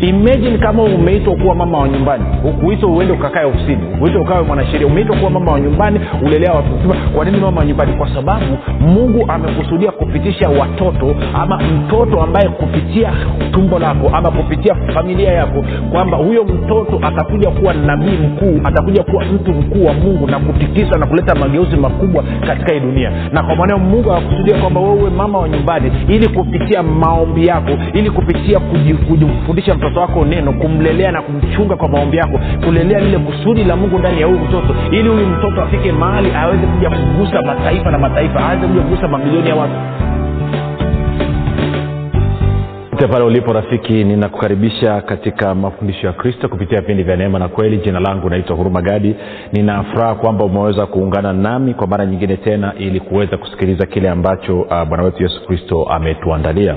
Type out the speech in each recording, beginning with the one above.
imagine kama umeitwa kuwa mama wa nyumbani. Ukuitwa uende ukakae ofisini. Ukuitwa ukawe mwanasheria. Umeitwa kuwa mama wa nyumbani ulelea watu kwa nini mama wa nyumbani? Kwa sababu mungu amekusudia kupitisha watoto ama mtoto ambaye kupitia tumbo lako ama kupitia familia yako kwamba huyo mtoto atakuja kuwa nabii mkuu atakuja kuwa mtu mkuu wa mungu na kutikisa na kuleta mageuzi makubwa katika hii dunia. Na kwa maneo mungu akakusudia kwamba wewe mama wa nyumbani ili kupitia maombi yako ili kupitia kujifundisha mtoto wako neno kumlelea na kumchunga kwa maombi yako kulelea lile kusudi la mungu ndani ya huyu mtoto ili huyu mtoto afike mahali aweze kuja kugusa mataifa na mataifa aweze kuja kugusa mamilioni ya watu. Pote pale ulipo rafiki ninakukaribisha katika mafundisho ya kristo kupitia vipindi vya neema na kweli. Jina langu naitwa huruma gadi. Ninafuraha kwamba umeweza kuungana nami kwa mara nyingine tena ili kuweza kusikiliza kile ambacho uh, bwana wetu yesu kristo ametuandalia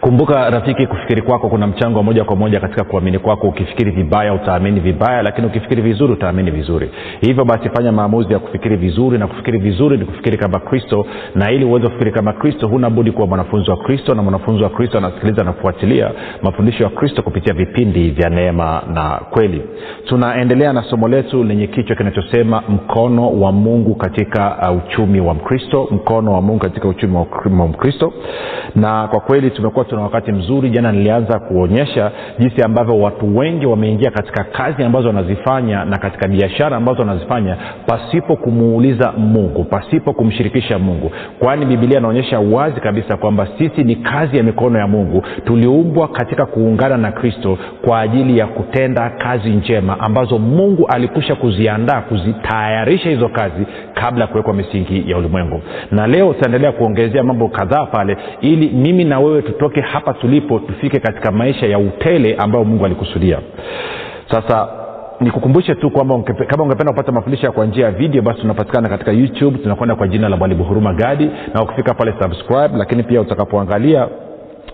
kumbuka rafiki kufikiri kwako kuna mchango wa moja kwa moja katika kuamini kwako. Ukifikiri vibaya utaamini vibaya lakini ukifikiri vizuri utaamini vizuri. Hivyo basi fanya maamuzi ya kufikiri vizuri na kufikiri vizuri ni kufikiri kama kristo. Na ili uweze kufikiri kama kristo huna budi kuwa mwanafunzi wa kristo na mwanafunzi wa kristo anasikiliza na mafundisho ya kristo kupitia vipindi vya neema na kweli. Tunaendelea na somo letu lenye kichwa kinachosema mkono wa mungu katika uh, uchumi wa mkristo. Mkono wa mungu katika uchumi wa mkristo. Na kwa kweli tumekuwa tuna wakati mzuri jana nilianza kuonyesha jinsi ambavyo watu wengi wameingia katika kazi ambazo wanazifanya na katika biashara ambazo wanazifanya pasipo kumuuliza mungu pasipo kumshirikisha mungu. Kwani bibilia inaonyesha wazi kabisa kwamba sisi ni kazi ya mikono ya mungu. Tuliumbwa katika kuungana na kristo kwa ajili ya kutenda kazi njema ambazo mungu alikwisha kuziandaa kuzitayarisha hizo kazi kabla ya kuwekwa misingi ya ulimwengu. Na leo tutaendelea kuongezea mambo kadhaa pale ili mimi na wewe tutoke hapa tulipo tufike katika maisha ya utele ambayo mungu alikusudia. Sasa nikukumbushe tu kwamba kama ungependa kupata mafundisho kwa njia ya video basi tunapatikana katika youtube tunakwenda kwa jina la mwalimu huruma gadi na ukifika pale subscribe lakini pia utakapoangalia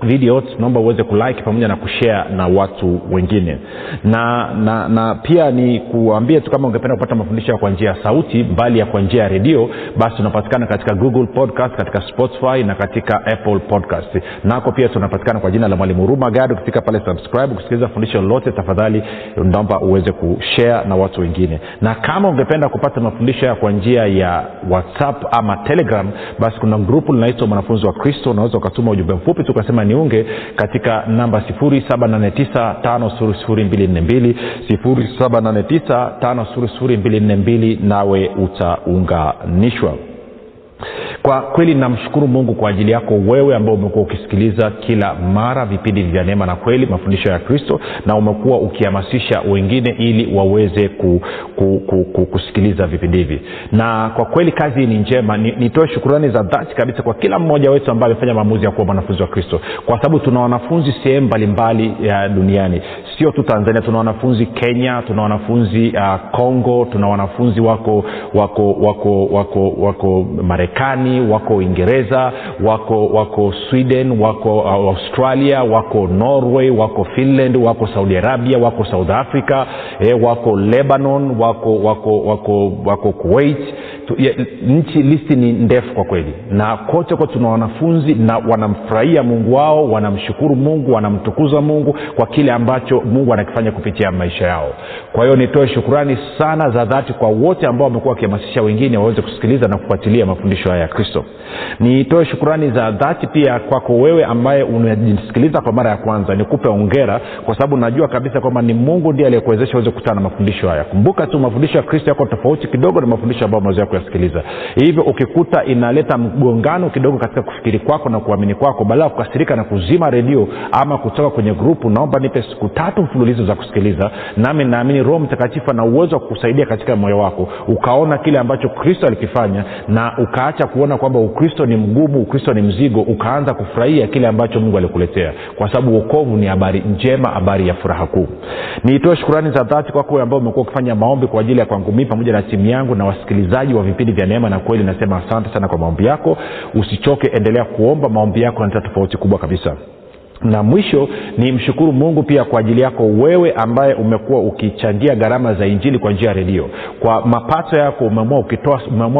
video tunaomba uweze kulike pamoja na kushare na watu wengine. Na na na pia ni kuambie tu kama ungependa kupata mafundisho kwa njia ya sauti mbali ya kwa njia ya redio basi tunapatikana katika google podcast katika spotify na katika apple podcast. Nako pia tunapatikana kwa jina la mwalimu huruma gadi ukifika pale subscribe ukisikiliza fundisho lolote tafadhali naomba uweze kushare na watu wengine. Na kama ungependa kupata mafundisho haya kwa njia ya whatsapp ama telegram basi kuna grupu linaitwa mwanafunzi wa kristo unaweza ukatuma ujumbe mfupi tu niunge katika namba 7895242 7895242 nawe utaunganishwa kwa kweli namshukuru mungu kwa ajili yako wewe ambao umekuwa ukisikiliza kila mara vipindi vya neema na kweli mafundisho ya kristo na umekuwa ukihamasisha wengine ili waweze ku, ku, ku, ku, kusikiliza vipindi hivi. Na kwa kweli kazi ni njema. Nitoe ni shukurani za dhati kabisa kwa kila mmoja wetu ambaye amefanya maamuzi ya kuwa mwanafunzi wa kristo. Kwa sababu tuna wanafunzi sehemu mbalimbali ya duniani sio tu tanzania tuna wanafunzi kenya tuna wanafunzi congo uh, tuna wanafunzi wako wako wako wako wako marekani wako uingereza wako wako sweden wako uh, australia wako norway wako finland wako saudi arabia wako south africa eh, wako lebanon wako wako wako wako kuwait. Nchi listi ni ndefu kwa kweli. Na kote kote tuna wanafunzi na wanamfurahia mungu wao wanamshukuru mungu wanamtukuza mungu kwa kile ambacho mungu anakifanya kupitia maisha yao. Kwa hiyo nitoe shukurani sana za dhati kwa wote ambao wamekuwa wakihamasisha wengine waweze kusikiliza na kufuatilia mafundisho haya ya kristo. Nitoe shukurani za dhati pia kwako wewe ambaye unajisikiliza kwa mara ya kwanza. Nikupe ongera kwa sababu najua kabisa kwamba ni mungu ndiye aliyekuwezesha uweze kukutana na mafundisho haya. Kumbuka tu mafundisho ya kristo yako tofauti kidogo na mafundisho ambayo mazoea kuyasikiliza hivyo ukikuta inaleta mgongano kidogo katika kufikiri kwako na kuamini kwako badala ya kukasirika na kuzima redio ama kutoka kwenye grupu naomba nipe siku tatu mfululizo za kusikiliza nami naamini roho mtakatifu ana uwezo wa kukusaidia katika moyo wako ukaona kile ambacho kristo alikifanya na ukaacha kuona kwamba ukristo ni mgumu ukristo ni mzigo ukaanza kufurahia kile ambacho mungu alikuletea. Kwa sababu uokovu ni habari njema habari ya furaha kuu. Niitoe shukurani za dhati kwako ambao umekuwa ukifanya maombi kwa ajili ya kwangu mii pamoja na timu yangu na wasikilizaji wa vipindi vya neema na kweli. Nasema asante sana kwa maombi yako. Usichoke endelea kuomba maombi yako yanaleta tofauti kubwa kabisa na mwisho ni mshukuru mungu pia kwa ajili yako wewe ambaye umekuwa ukichangia gharama za injili kwa njia ya redio. Kwa mapato yako umeamua,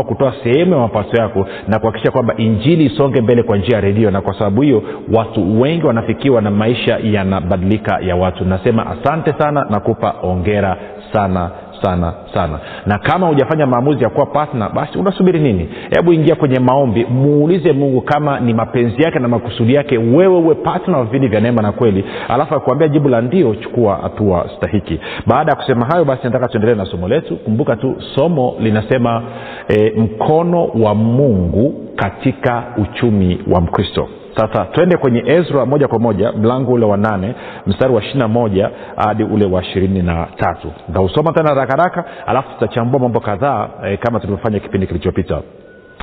kutoa sehemu ya mapato yako na kuhakikisha kwamba injili isonge mbele kwa njia ya redio. Na kwa sababu hiyo watu wengi wanafikiwa na maisha yanabadilika ya watu. Nasema asante sana nakupa ongera sana sana sana. Na kama hujafanya maamuzi ya kuwa patna basi unasubiri nini? Hebu ingia kwenye maombi muulize mungu kama ni mapenzi yake na makusudi yake wewe uwe patna wa vipindi vya neema na kweli. Alafu akuambia jibu la ndio chukua hatua stahiki. Baada ya kusema hayo basi nataka tuendelee na somo letu. Kumbuka tu somo linasema e, mkono wa mungu katika uchumi wa mkristo sasa twende kwenye ezra moja kwa moja mlango ule wa nane mstari wa ishirina moja hadi ule wa ishirini na tatu. Ntausoma tena rakaraka alafu tutachambua mambo kadhaa e, kama tulivyofanya kipindi kilichopita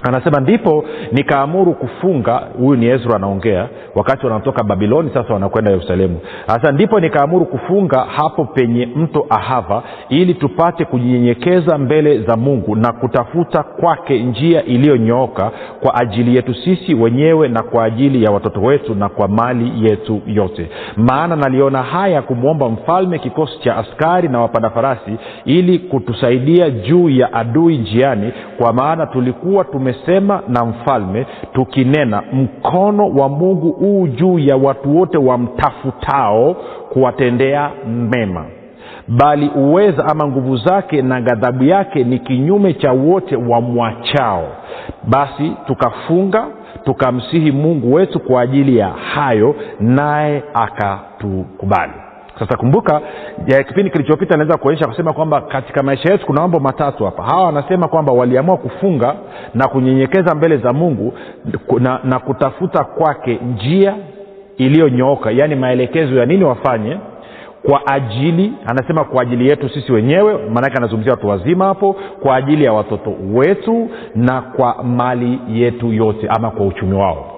anasema ndipo nikaamuru kufunga. Huyu ni ezra anaongea. Wakati wanatoka babiloni sasa wanakwenda yerusalemu. Sasa ndipo nikaamuru kufunga hapo penye mto ahava ili tupate kujinyenyekeza mbele za mungu na kutafuta kwake njia iliyonyooka kwa ajili yetu sisi wenyewe na kwa ajili ya watoto wetu na kwa mali yetu yote. Maana naliona haya kumwomba mfalme kikosi cha askari na wapanda farasi ili kutusaidia juu ya adui njiani kwa maana tulikuwa tumesema na mfalme tukinena mkono wa mungu huu juu ya watu wote wamtafutao kuwatendea mema. Bali uweza ama nguvu zake na ghadhabu yake ni kinyume cha wote wamwachao. Basi tukafunga tukamsihi mungu wetu kwa ajili ya hayo naye akatukubali sasa kumbuka ya kipindi kilichopita naweza kuonyesha kusema kwamba katika maisha yetu kuna mambo matatu hapa. Hawa wanasema kwamba waliamua kufunga na kunyenyekeza mbele za mungu na, na kutafuta kwake njia iliyonyooka yaani maelekezo ya nini wafanye kwa ajili anasema kwa ajili yetu sisi wenyewe maanake anazungumzia watu wazima hapo kwa ajili ya watoto wetu na kwa mali yetu yote ama kwa uchumi wao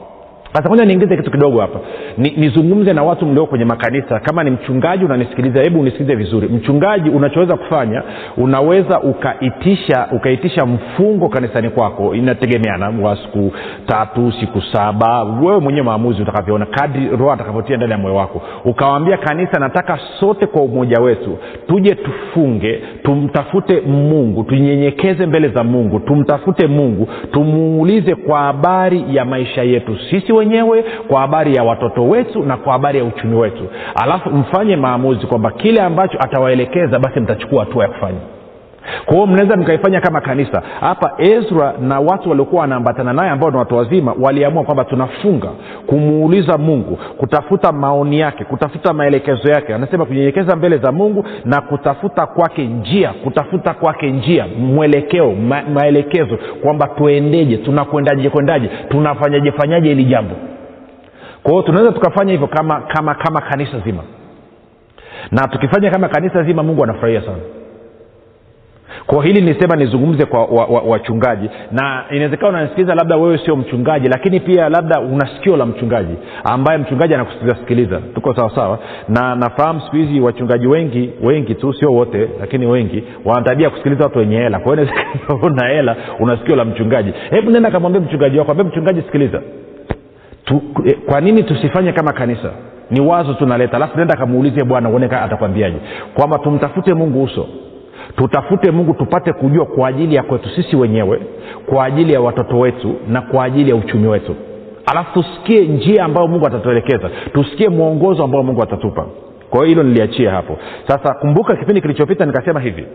sasa moja niingize kitu kidogo hapa. Nizungumze ni na watu mlio kwenye makanisa. Kama ni mchungaji unanisikiliza hebu unisikilize vizuri. Mchungaji unachoweza kufanya unaweza ukaitisha ukaitisha mfungo kanisani kwako. Inategemeana wa siku tatu siku saba. Wewe mwenyewe maamuzi utakavyoona kadri roho atakavyotia ndani ya moyo wako. Ukawambia kanisa nataka sote kwa umoja wetu tuje tufunge tumtafute mungu tunyenyekeze mbele za mungu tumtafute mungu tumuulize kwa habari ya maisha yetu. Sisi wenyewe kwa habari ya watoto wetu na kwa habari ya uchumi wetu. Alafu mfanye maamuzi kwamba kile ambacho atawaelekeza basi mtachukua hatua ya kufanya kwa hiyo mnaweza mkaifanya kama kanisa. Hapa ezra na watu waliokuwa wanaambatana naye ambao ni watu wazima waliamua kwamba tunafunga kumuuliza mungu kutafuta maoni yake kutafuta maelekezo yake. Anasema kunyenyekeza mbele za mungu na kutafuta kwake njia kutafuta kwake njia mwelekeo ma, maelekezo kwamba tuendeje tunakwendaje kwendaje tunafanyaje fanyaje hili jambo. Kwa hiyo tunaweza tukafanya hivyo kama kama kama kanisa zima. Na tukifanya kama kanisa zima mungu anafurahia sana kwa hili nisema nizungumze kwa wachungaji wa, wa na inawezekana unanisikiliza labda wewe sio mchungaji lakini pia labda una sikio la mchungaji ambaye mchungaji anakusikiliza sikiliza. Tuko sawasawa na nafahamu siku hizi wachungaji wengi wengi tu sio wote lakini wengi wanatabia kusikiliza watu wenye hela. Kwa hiyo una hela una sikio la mchungaji. Hebu nenda kamwambia mchungaji wako ambia mchungaji sikiliza. Tu, kwa nini tusifanye kama kanisa? Ni wazo tunaleta alafu nenda kamuulize bwana uone atakwambiaje. Kwamba tumtafute mungu uso tutafute mungu tupate kujua kwa ajili ya kwetu sisi wenyewe kwa ajili ya watoto wetu na kwa ajili ya uchumi wetu. Alafu tusikie njia ambayo mungu atatuelekeza. Tusikie mwongozo ambao mungu atatupa. Kwa hiyo hilo niliachia hapo. Sasa kumbuka kipindi kilichopita nikasema hivi.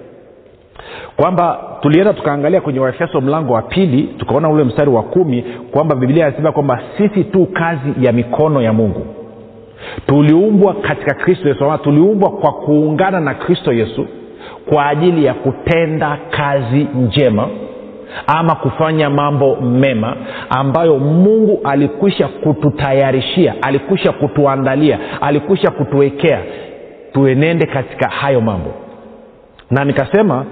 Kwamba tulienda tukaangalia kwenye waefeso mlango wa pili tukaona ule mstari wa kumi kwamba biblia inasema kwamba sisi tu kazi ya mikono ya mungu. Tuliumbwa katika kristo yesu. Tuliumbwa kwa kuungana na kristo yesu kwa ajili ya kutenda kazi njema ama kufanya mambo mema ambayo mungu alikwisha kututayarishia alikwisha kutuandalia alikwisha kutuwekea. Tuenende katika hayo mambo. Na nikasema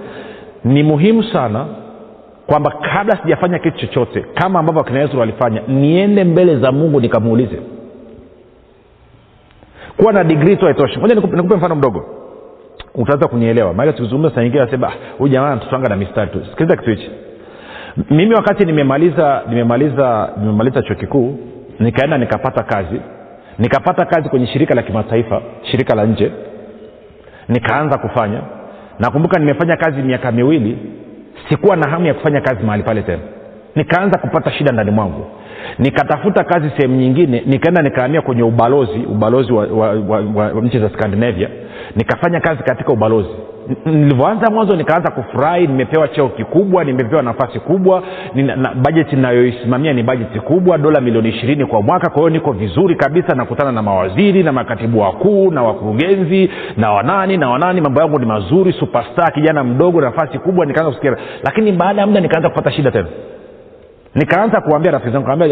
ni muhimu sana kwamba kabla sijafanya kitu chochote kama ambavyo akina yesu walifanya niende mbele za mungu nikamuulize. Kuwa na digrii tu haitoshi. Moja nikupe, mfano mdogo utaweza kunielewa maana tukizungumza saa nyingine nasema huyu jamaa anatutwanga na mistari tu. Sikiliza kitu hichi. Mimi wakati nimemaliza nimemaliza nimemaliza chuo kikuu nikaenda nikapata kazi nikapata kazi kwenye shirika la kimataifa shirika la nje nikaanza kufanya. Nakumbuka nimefanya kazi miaka miwili sikuwa na hamu ya kufanya kazi mahali pale tena. Nikaanza kupata shida ndani mwangu. Nikatafuta kazi sehemu nyingine nikaenda nikaamia kwenye ubalozi ubalozi wa, wa, wa, wa, wa nchi za scandinavia nikafanya kazi katika ubalozi. Nilivyoanza mwanzo nikaanza kufurahi nimepewa cheo kikubwa nimepewa nafasi kubwa bajeti inayoisimamia ni bajeti kubwa dola milioni ishirini kwa mwaka kwa hiyo niko vizuri kabisa nakutana na mawaziri na makatibu wakuu na wakurugenzi na wanani na wanani mambo yangu ni mazuri superstar kijana mdogo nafasi kubwa nikaanza kusikia. Lakini baada ya muda nikaanza kupata shida tena nikaanza kuambia rafiki zangu kaambia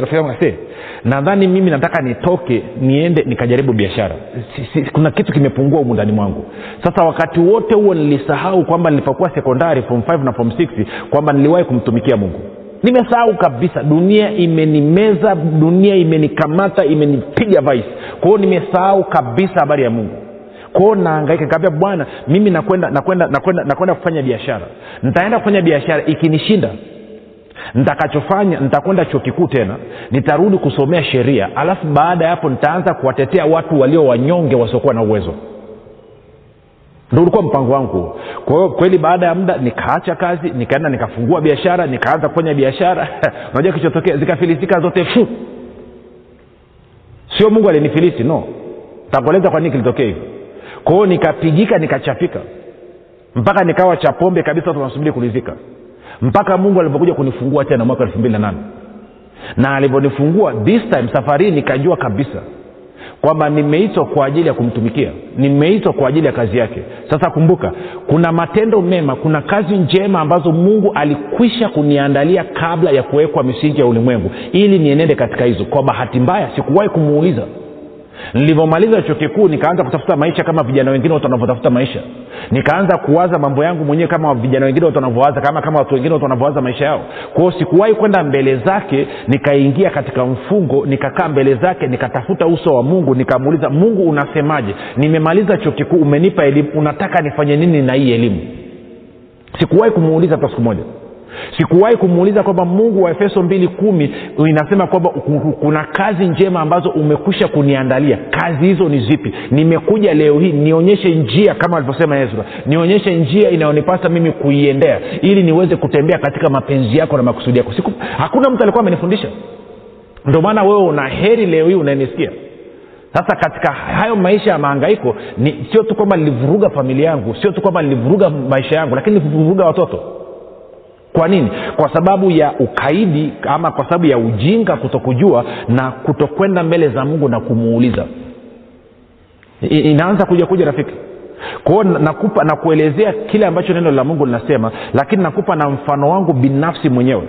nadhani mimi nataka nitoke niende nikajaribu biashara. Si, si, kuna kitu kimepungua humu mwangu. Sasa wakati wote huo nilisahau kwamba nilipokuwa sekondari form 5 na form 6 kwamba niliwahi kumtumikia mungu. Nimesahau kabisa dunia imenimeza dunia imenikamata imenipiga vice. Kwa hiyo nimesahau kabisa habari ya mungu. Kwao naangaika kaambia bwana mimi nakwenda nakwenda nakwenda nakwenda kufanya biashara. Nitaenda kufanya biashara ikinishinda nitakachofanya nitakwenda chuo kikuu tena. Nitarudi kusomea sheria. Alafu baada ya hapo nitaanza kuwatetea watu walio wanyonge wasiokuwa na uwezo. Ndo ulikuwa mpango wangu. Kwa hiyo kweli baada ya muda nikaacha kazi nikaenda nikafungua biashara nikaanza kufanya biashara. Unajua kichotokea zikafilisika zote fu. Sio mungu alinifilisi no. Takueleza kwa nini kilitokea hivyo. Kwa hiyo nikapigika nikachapika. Mpaka nikawa cha pombe kabisa wanasubiri kulizika mpaka mungu alipokuja kunifungua tena mwaka elfu mbili na nane. Na alivyonifungua this time safari nikajua kabisa kwamba nimeitwa kwa ajili ya kumtumikia nimeitwa kwa ajili ya kazi yake. Sasa kumbuka kuna matendo mema kuna kazi njema ambazo mungu alikwisha kuniandalia kabla ya kuwekwa misingi ya ulimwengu. Ili nienende katika hizo. Kwa bahati mbaya sikuwahi kumuuliza nilivyomaliza chuo kikuu nikaanza kutafuta maisha kama vijana wengine watu wanavyotafuta maisha. Nikaanza kuwaza mambo yangu mwenyewe kama vijana wengine watu wanavyowaza kama kama watu wengine watu wanavyowaza maisha yao. Kwao sikuwahi kwenda mbele zake nikaingia katika mfungo nikakaa mbele zake nikatafuta uso wa mungu nikamuuliza mungu unasemaje? Nimemaliza chuo kikuu umenipa elimu unataka nifanye nini na hii elimu? Sikuwahi kumuuliza hata siku moja sikuwahi kumuuliza kwamba mungu wa efeso mbili kumi inasema kwamba kuna kazi njema ambazo umekwisha kuniandalia. Kazi hizo ni zipi? Nimekuja leo hii nionyeshe njia kama alivyosema ezra. Nionyeshe njia inayonipasa mimi kuiendea ili niweze kutembea katika mapenzi yako na makusudi yako. Siku, hakuna mtu alikuwa amenifundisha. Ndio maana wewe una heri leo hii unanisikia. Sasa katika hayo maisha ya maangaiko sio tu kwamba nilivuruga familia yangu sio tu kwamba nilivuruga maisha yangu lakini nilivuruga watoto kwa nini? Kwa sababu ya ukaidi ama kwa sababu ya ujinga kutokujua na kutokwenda mbele za mungu na kumuuliza. Inaanza kuja kuja rafiki. Kwao nakupa nakuelezea kile ambacho neno la mungu linasema lakini nakupa na mfano wangu binafsi mwenyewe.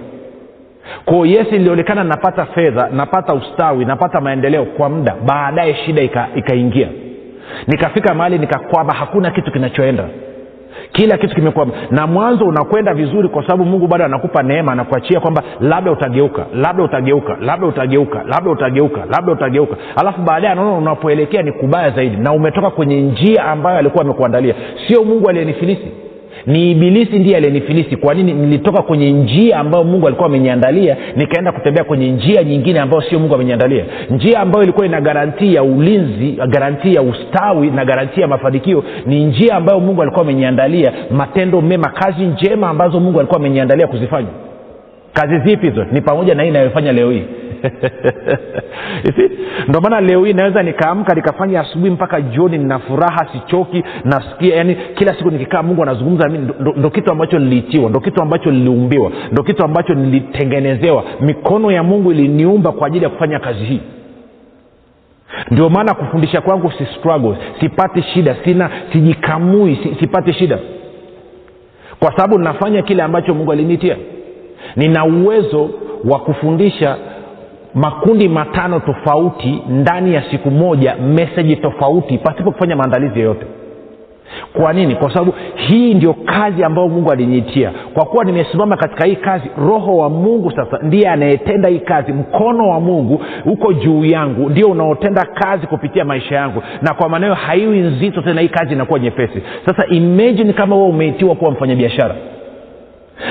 Kwao yesi ilionekana napata fedha napata ustawi napata maendeleo kwa muda. Baadaye shida ikaingia. Ika nikafika mahali nikakwama hakuna kitu kinachoenda kila kitu kimekuwa na mwanzo unakwenda vizuri kwa sababu mungu bado anakupa neema anakuachia kwamba labda utageuka labda utageuka labda utageuka labda utageuka labda utageuka. Alafu baadaye anaona unapoelekea ni kubaya zaidi na umetoka kwenye njia ambayo alikuwa amekuandalia. Sio mungu aliyenifilisi ni ibilisi ndiye aliyenifilisi kwa nini? Nilitoka kwenye njia ambayo mungu alikuwa ameniandalia nikaenda kutembea kwenye njia nyingine ambayo sio mungu ameniandalia. Njia ambayo ilikuwa ina garantii ya ulinzi garantii ya ustawi na garantii ya mafanikio ni njia ambayo mungu alikuwa ameniandalia. Matendo mema kazi njema ambazo mungu alikuwa ameniandalia kuzifanya. Kazi zipi hizo? Ni pamoja na hii inayofanya leo hii ndio maana leo hii naweza nikaamka nikafanya asubuhi mpaka jioni nina furaha sichoki nasikia yani kila siku nikikaa mungu anazungumza nami ndo, kitu ambacho niliitiwa ndo kitu ambacho niliumbiwa ndo kitu ambacho nilitengenezewa. Mikono ya mungu iliniumba kwa ajili ya kufanya kazi hii. Ndio maana kufundisha kwangu si struggle sipati shida sina sijikamui si, sipati shida. Kwa sababu nafanya kile ambacho mungu alinitia. Nina uwezo wa kufundisha makundi matano tofauti ndani ya siku moja meseji tofauti pasipo kufanya maandalizi yoyote. Kwa nini? Kwa sababu hii ndio kazi ambayo mungu aliniitia. Kwa kuwa nimesimama katika hii kazi roho wa mungu sasa ndiye anayetenda hii kazi. Mkono wa mungu uko juu yangu ndio unaotenda kazi kupitia maisha yangu. Na kwa maanayo haiwi nzito tena hii kazi inakuwa nyepesi. Sasa imagine kama wewe umeitiwa kuwa mfanyabiashara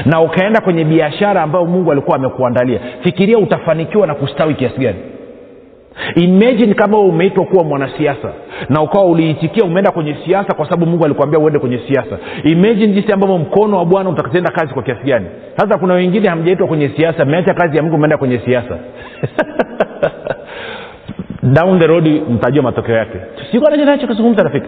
na ukaenda kwenye biashara ambayo mungu alikuwa amekuandalia. Fikiria utafanikiwa na kustawi kiasi gani. Imagine kama umeitwa kuwa mwanasiasa na ukawa uliitikia umeenda kwenye siasa kwa sababu mungu alikuambia uende kwenye siasa. Imagine jinsi ambavyo mkono wa bwana utatenda kazi kwa kiasi gani. Sasa kuna wengine hamjaitwa kwenye siasa mmeacha kazi ya mungu umeenda kwenye siasa. Down the road mtajua matokeo yake. Sikanaachokizungumza rafiki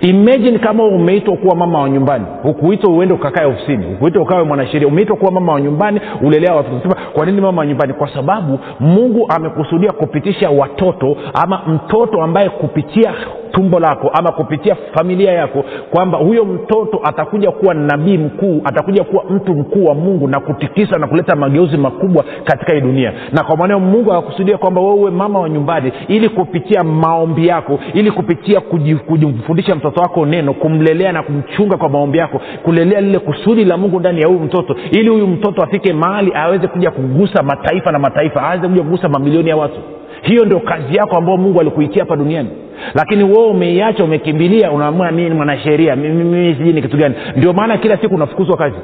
imagine kama umeitwa kuwa mama wa nyumbani. Hukuitwa uende ukakae ofisini. Hukuitwa ukawe mwanasheria. Umeitwa kuwa mama wa nyumbani ulelea watoto. Kwa nini mama wa nyumbani? Kwa sababu mungu amekusudia kupitisha watoto ama mtoto ambaye kupitia tumbo lako ama kupitia familia yako kwamba huyo mtoto atakuja kuwa nabii mkuu atakuja kuwa mtu mkuu wa mungu na kutikisa na kuleta mageuzi makubwa katika hii dunia. Na kwa maanao mungu akakusudia kwamba wewe mama wa nyumbani ili kupitia maombi yako ili kupitia kujifundisha mtoto wako neno kumlelea na kumchunga kwa maombi yako kulelea lile kusudi la mungu ndani ya huyu mtoto ili huyu mtoto afike mahali aweze kuja kugusa mataifa na mataifa aweze kuja kugusa mamilioni ya watu. Hiyo ndio kazi yako ambayo mungu alikuitia hapa duniani. Lakini wewe umeiacha umekimbilia unaamua mii ni mwanasheria mimi sijui ni kitu gani. Ndio maana kila siku unafukuzwa kazi.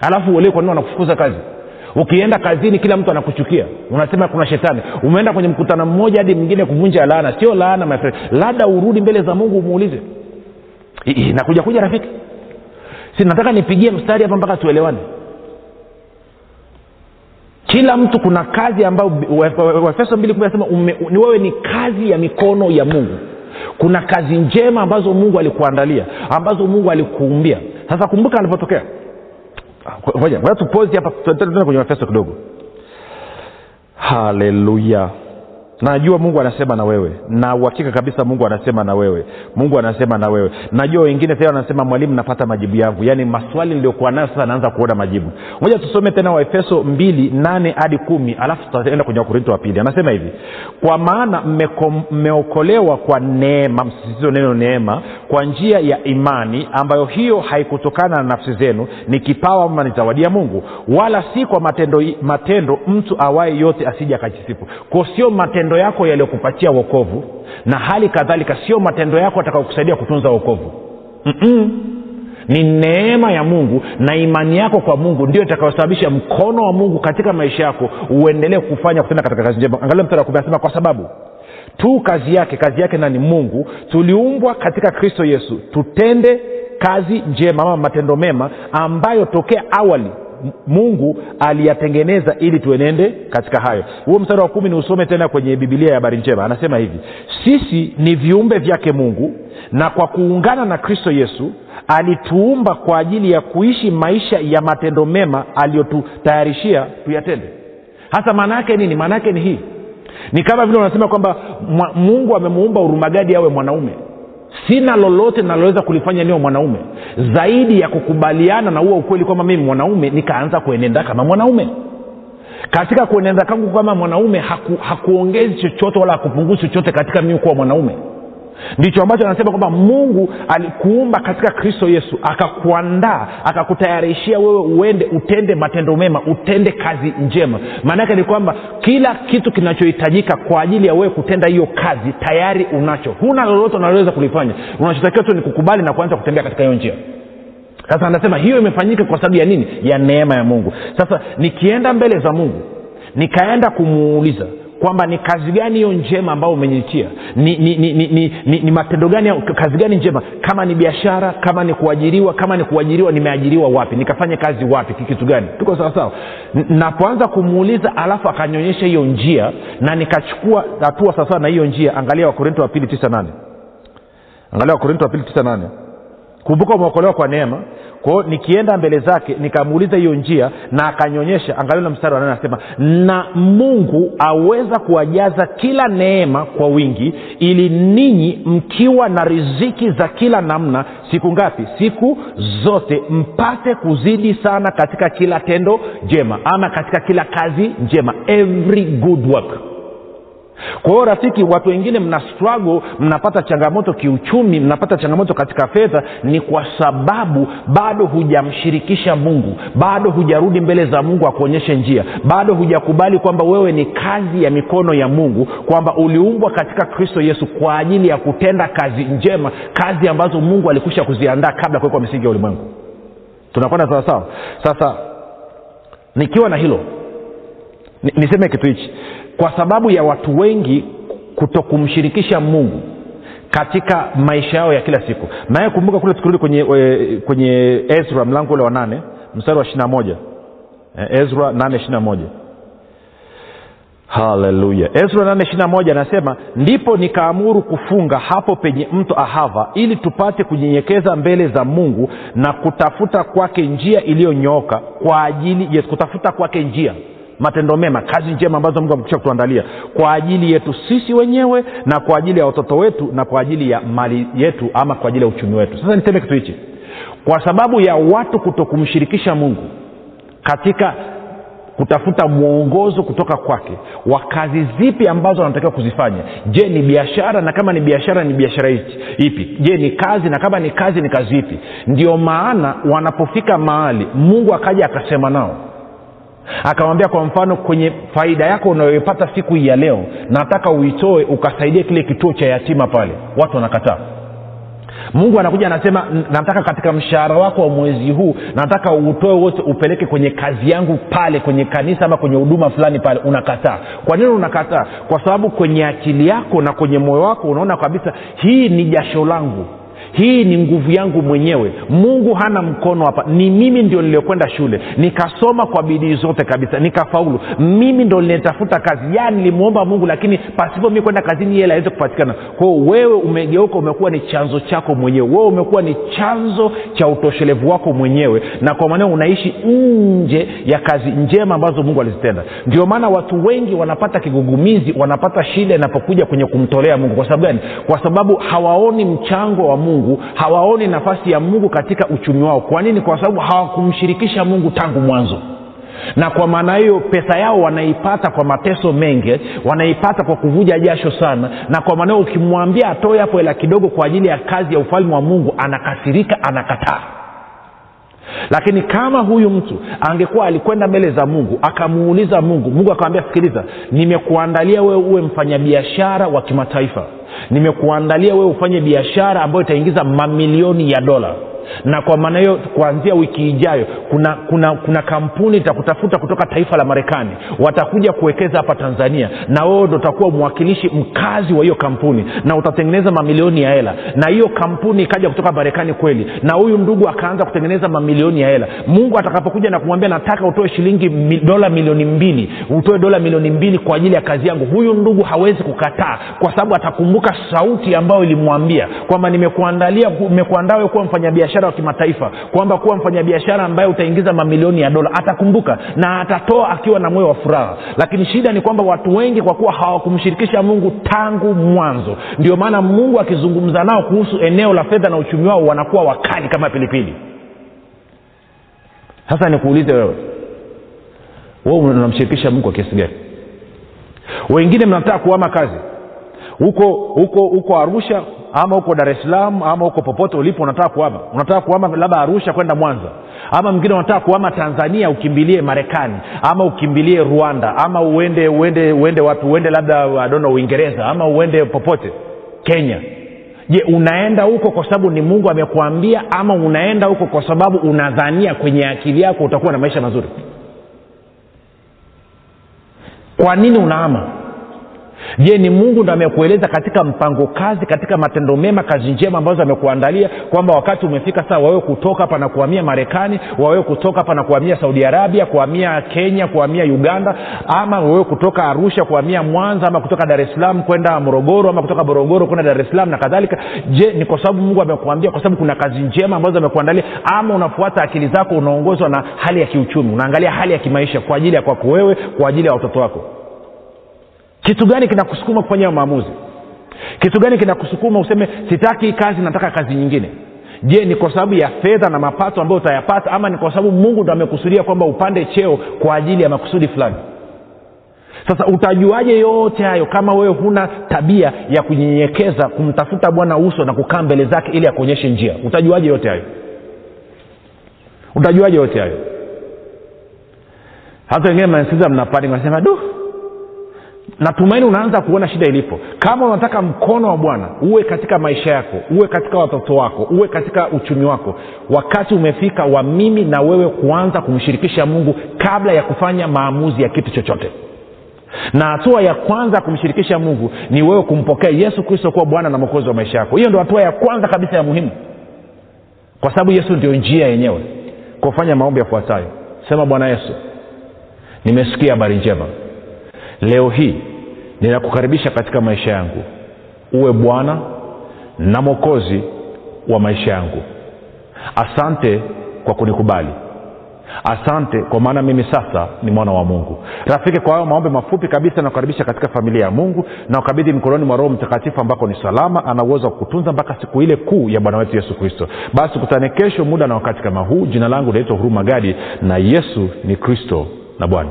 Alafu uelewe kwa nini wanakufukuza kazi ukienda kazini kila mtu anakuchukia. Unasema kuna shetani. Umeenda kwenye mkutano mmoja hadi mwingine kuvunja laana. Sio laana my friend. Labda urudi mbele za mungu umuulize. Nakuja kuja rafiki. Si nataka nipigie mstari hapa mpaka tuelewane. Kila mtu kuna kazi ambayo waefeso mbili kumi ni wewe ni kazi ya mikono ya mungu. Kuna kazi njema ambazo mungu alikuandalia ambazo mungu alikuumbia. Sasa kumbuka alivyotokea moja tupozi hapa tuende kwenye mafeso kidogo haleluya najua mungu anasema na wewe. Na uhakika kabisa mungu anasema na wewe. Mungu anasema na wewe. Najua wengine tena wanasema mwalimu napata majibu yangu. Yaani maswali niliokuwa nayo sasa naanza kuona majibu. Moja tusome tena waefeso mbili nane hadi kumi alafu tutaenda kwenye wakorinto wa pili. Anasema hivi kwa maana mmeokolewa kwa neema msisitizo neno neema kwa njia ya imani ambayo hiyo haikutokana na nafsi zenu ni kipawa ama ni mungu. Wala si kwa matendo, matendo mtu awaye yote asija akajisifu. Ko sio matendo matendo yako yaliyokupatia wokovu na hali kadhalika sio matendo yako atakaokusaidia kutunza wokovu. Ni neema ya mungu na imani yako kwa mungu ndio itakayosababisha mkono wa mungu katika maisha yako uendelee kufanya kutenda katika kazi njema. Angalia mstari wa kumi kwa sababu tu kazi yake kazi yake nani mungu tuliumbwa katika kristo yesu tutende kazi njema ama matendo mema ambayo tokea awali mungu aliyatengeneza ili tuenende katika hayo. Huo mstari wa kumi ni usome tena kwenye bibilia ya habari njema. Anasema hivi sisi ni viumbe vyake mungu na kwa kuungana na kristo yesu alituumba kwa ajili ya kuishi maisha ya matendo mema aliyotutayarishia tuyatende. Hasa maana yake nini? Maana yake ni hii. Ni kama vile unasema kwamba mungu amemuumba urumagadi awe mwanaume sina lolote naloweza kulifanya niwe mwanaume. Zaidi ya kukubaliana na huo ukweli kwamba mimi mwanaume nikaanza kuenenda kama mwanaume. Katika kuenenda kangu kama mwanaume haku, hakuongezi chochote wala hakupunguzi chochote katika mimi kuwa mwanaume ndicho ambacho anasema kwamba mungu alikuumba katika kristo yesu akakuandaa akakutayarishia wewe uende utende matendo mema utende kazi njema. Maanaake ni kwamba kila kitu kinachohitajika kwa ajili ya wewe kutenda hiyo kazi tayari unacho. Huna lolote unaloweza kulifanya. Unachotakiwa tu ni kukubali na kuanza kutembea katika hiyo njia. Sasa anasema hiyo imefanyika kwa sababu ya nini? Ya neema ya mungu. Sasa nikienda mbele za mungu nikaenda kumuuliza kwamba ni kazi gani hiyo njema ambayo umeniitia ni, ni, ni, ni, ni, ni, ni matendo gani kazi gani njema? Kama ni biashara kama ni kuajiriwa kama ni kuajiriwa nimeajiriwa wapi? Nikafanya kazi wapi? Kitu gani? Tuko sawasawa napoanza kumuuliza alafu akanyonyesha hiyo njia na nikachukua hatua sawasawa na hiyo njia angalia wakorinto wa pili tisa nane. Angalia wakorinto wa pili tisa nane kumbuka umeokolewa kwa neema. Kwao nikienda mbele zake nikamuuliza hiyo njia na akanyonyesha angalio na mstari wanane anasema na mungu aweza kuwajaza kila neema kwa wingi ili ninyi mkiwa na riziki za kila namna siku ngapi? Siku zote mpate kuzidi sana katika kila tendo jema ama katika kila kazi njema. Every good work kwa hiyo rafiki watu wengine mna struggle mnapata changamoto kiuchumi mnapata changamoto katika fedha ni kwa sababu bado hujamshirikisha mungu bado hujarudi mbele za mungu akuonyeshe njia bado hujakubali kwamba wewe ni kazi ya mikono ya mungu kwamba uliumbwa katika kristo yesu kwa ajili ya kutenda kazi njema kazi ambazo mungu alikwisha kuziandaa kabla kuwekwa misingi ya ulimwengu. Tunakwenda sawasawa sasa nikiwa na hilo niseme kitu hichi kwa sababu ya watu wengi kutokumshirikisha mungu katika maisha yao ya kila siku. Naye kumbuka kule tukirudi kwenye, e, kwenye ezra mlango ule wa nane mstari wa ishirina moja. E, ezra nane ishirina moja. Haleluya. Ezra nane ishirina moja anasema ndipo nikaamuru kufunga hapo penye mto ahava ili tupate kunyenyekeza mbele za mungu na kutafuta kwake njia iliyonyooka kwa ajili yes, kutafuta kwake njia matendo mema kazi njema ambazo mungu amekisha kutuandalia kwa ajili yetu sisi wenyewe na kwa ajili ya watoto wetu na kwa ajili ya mali yetu ama kwa ajili ya uchumi wetu. Sasa niseme kitu hichi. Kwa sababu ya watu kuto kumshirikisha mungu katika kutafuta mwongozo kutoka kwake wa kazi zipi ambazo wanatakiwa kuzifanya? Je ni biashara? Na kama ni biashara ni biashara ipi? Je ni kazi? Na kama ni kazi ni kazi ipi? Ndio maana wanapofika mahali mungu akaja akasema nao akamwambia kwa mfano kwenye faida yako unayoipata siku ya leo nataka uitoe ukasaidia kile kituo cha yatima pale. Watu wanakataa. Mungu anakuja anasema nataka katika mshahara wako wa mwezi huu nataka utoe wote upeleke kwenye kazi yangu pale kwenye kanisa ama kwenye huduma fulani pale. Unakataa. Kwa nini unakataa? Kwa sababu kwenye akili yako na kwenye moyo wako unaona kabisa hii ni jasho langu hii ni nguvu yangu mwenyewe. Mungu hana mkono hapa. Ni mimi ndio niliyokwenda shule. Nikasoma kwa bidii zote kabisa. Nikafaulu. Mimi ndo linetafuta kazi. Ya nilimwomba mungu lakini pasipo mi kwenda kazini yeye aweze kupatikana. Kwao wewe umegeuka umekuwa ni chanzo chako mwenyewe. Wewe umekuwa ni chanzo cha utoshelevu wako mwenyewe. Na kwa maneo unaishi nje ya kazi njema ambazo mungu alizitenda. Ndio maana watu wengi wanapata kigugumizi wanapata shida inapokuja kwenye kumtolea mungu. Kwa sababu gani? Kwa sababu hawaoni mchango wa mungu hawaoni nafasi ya mungu katika uchumi wao. Kwa nini? Kwa sababu hawakumshirikisha mungu tangu mwanzo. Na kwa maana hiyo pesa yao wanaipata kwa mateso mengi wanaipata kwa kuvuja jasho sana. Na kwa maana hiyo ukimwambia atoe hapo hela kidogo kwa ajili ya kazi ya ufalme wa mungu anakasirika anakataa lakini kama huyu mtu angekuwa alikwenda mbele za mungu akamuuliza mungu mungu akamwambia sikiliza nimekuandalia wewe uwe mfanyabiashara wa kimataifa. Nimekuandalia wewe ufanye biashara ambayo itaingiza mamilioni ya dola na kwa maana hiyo kuanzia wiki ijayo kuna kuna kuna kampuni itakutafuta kutoka taifa la marekani. Watakuja kuwekeza hapa tanzania. Na wewe ndo utakuwa mwakilishi mkazi wa hiyo kampuni. Na utatengeneza mamilioni ya hela. Na hiyo kampuni ikaja kutoka marekani kweli. Na huyu ndugu akaanza kutengeneza mamilioni ya hela. Mungu atakapokuja na kumwambia nataka utoe shilingi mi, dola milioni mbili. Utoe dola milioni mbili kwa ajili ya kazi yangu. Huyu ndugu hawezi kukataa kwa sababu atakumbuka sauti ambayo ilimwambia kwamba nimekuandalia nimekuandaa kuwa mfanyabiashara wa kimataifa kwamba kuwa mfanyabiashara ambaye utaingiza mamilioni ya dola atakumbuka na atatoa akiwa na moyo wa furaha. Lakini shida ni kwamba watu wengi kwa kuwa hawakumshirikisha mungu tangu mwanzo. Ndio maana mungu akizungumza nao kuhusu eneo la fedha na uchumi wao wanakuwa wakali kama pilipili. Sasa nikuulize wewe we unamshirikisha mungu kwa kiasi gani? Wengine mnataka kuama kazi huko huko huko arusha ama huko dar es salaam ama huko popote ulipo unataka kuama unataka kuama labda arusha kwenda mwanza. Ama mwingine unataka kuama tanzania ukimbilie marekani. Ama ukimbilie rwanda. Ama uende uende uende wapi? Uende labda adono uingereza. Ama uende popote. Kenya. Je unaenda huko kwa sababu ni mungu amekuambia ama unaenda huko kwa sababu unadhania kwenye akili yako utakuwa na maisha mazuri? Kwa nini unaama je ni mungu ndo amekueleza katika mpango kazi katika matendo mema kazi njema ambazo amekuandalia kwamba wakati umefika saa wawewe kutoka hapa na kuhamia marekani wawewe kutoka hapa na kuhamia saudi arabia kuhamia kenya kuhamia uganda ama wawewe kutoka arusha kuhamia mwanza ama kutoka dar es salaam kwenda morogoro ama kutoka morogoro kwenda dar es salaam na kadhalika. Je ni kwa sababu mungu amekuambia kwa sababu kuna kazi njema ambazo amekuandalia ama unafuata akili zako unaongozwa na hali ya kiuchumi unaangalia hali ya kimaisha kwa ajili ya kwako wewe kwa ajili ya watoto wako kitu gani kinakusukuma kufanya maamuzi? Kitu gani kinakusukuma useme sitaki kazi nataka kazi nyingine je ni kwa sababu ya fedha na mapato ambayo utayapata ama ni kwa sababu mungu ndo amekusudia kwamba upande cheo kwa ajili ya makusudi fulani? Sasa utajuaje yote hayo kama wewe huna tabia ya kunyenyekeza kumtafuta bwana uso na kukaa mbele zake ili akuonyeshe njia? Utajuaje yote hayo? Utajuaje yote hayo? Hata wengine mnasikiza mnapani nasema du natumaini unaanza kuona shida ilipo. Kama unataka mkono wa bwana uwe katika maisha yako uwe katika watoto wako uwe katika uchumi wako wakati umefika wa mimi na wewe kuanza kumshirikisha mungu kabla ya kufanya maamuzi ya kitu chochote. Na hatua ya kwanza kumshirikisha mungu ni wewe kumpokea yesu kristo kuwa bwana na mwokozi wa maisha yako. Hiyo ndio hatua ya kwanza kabisa ya muhimu. Kwa sababu yesu ndio njia yenyewe. Kufanya maombi yafuatayo sema bwana yesu nimesikia habari njema leo hii ninakukaribisha katika maisha yangu. Uwe bwana na mwokozi wa maisha yangu. Asante kwa kunikubali. Asante kwa maana mimi sasa ni mwana wa mungu. Rafiki kwa hayo maombe mafupi kabisa nakukaribisha katika familia ya mungu na ukabidhi mkononi mwa roho mtakatifu ambako ni salama ana uwezo wa kutunza mpaka siku ile kuu ya bwana wetu yesu kristo. Basi kutane kesho muda na wakati kama huu. Jina langu linaitwa huruma gadi na yesu ni kristo na bwana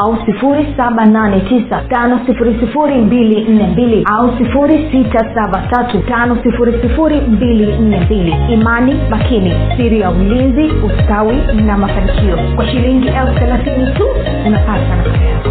au 789 au 673 imani makini siri ya ulinzi ustawi na mafanikio. Kwa shilingi elfu thelathini tu unapata nakala yako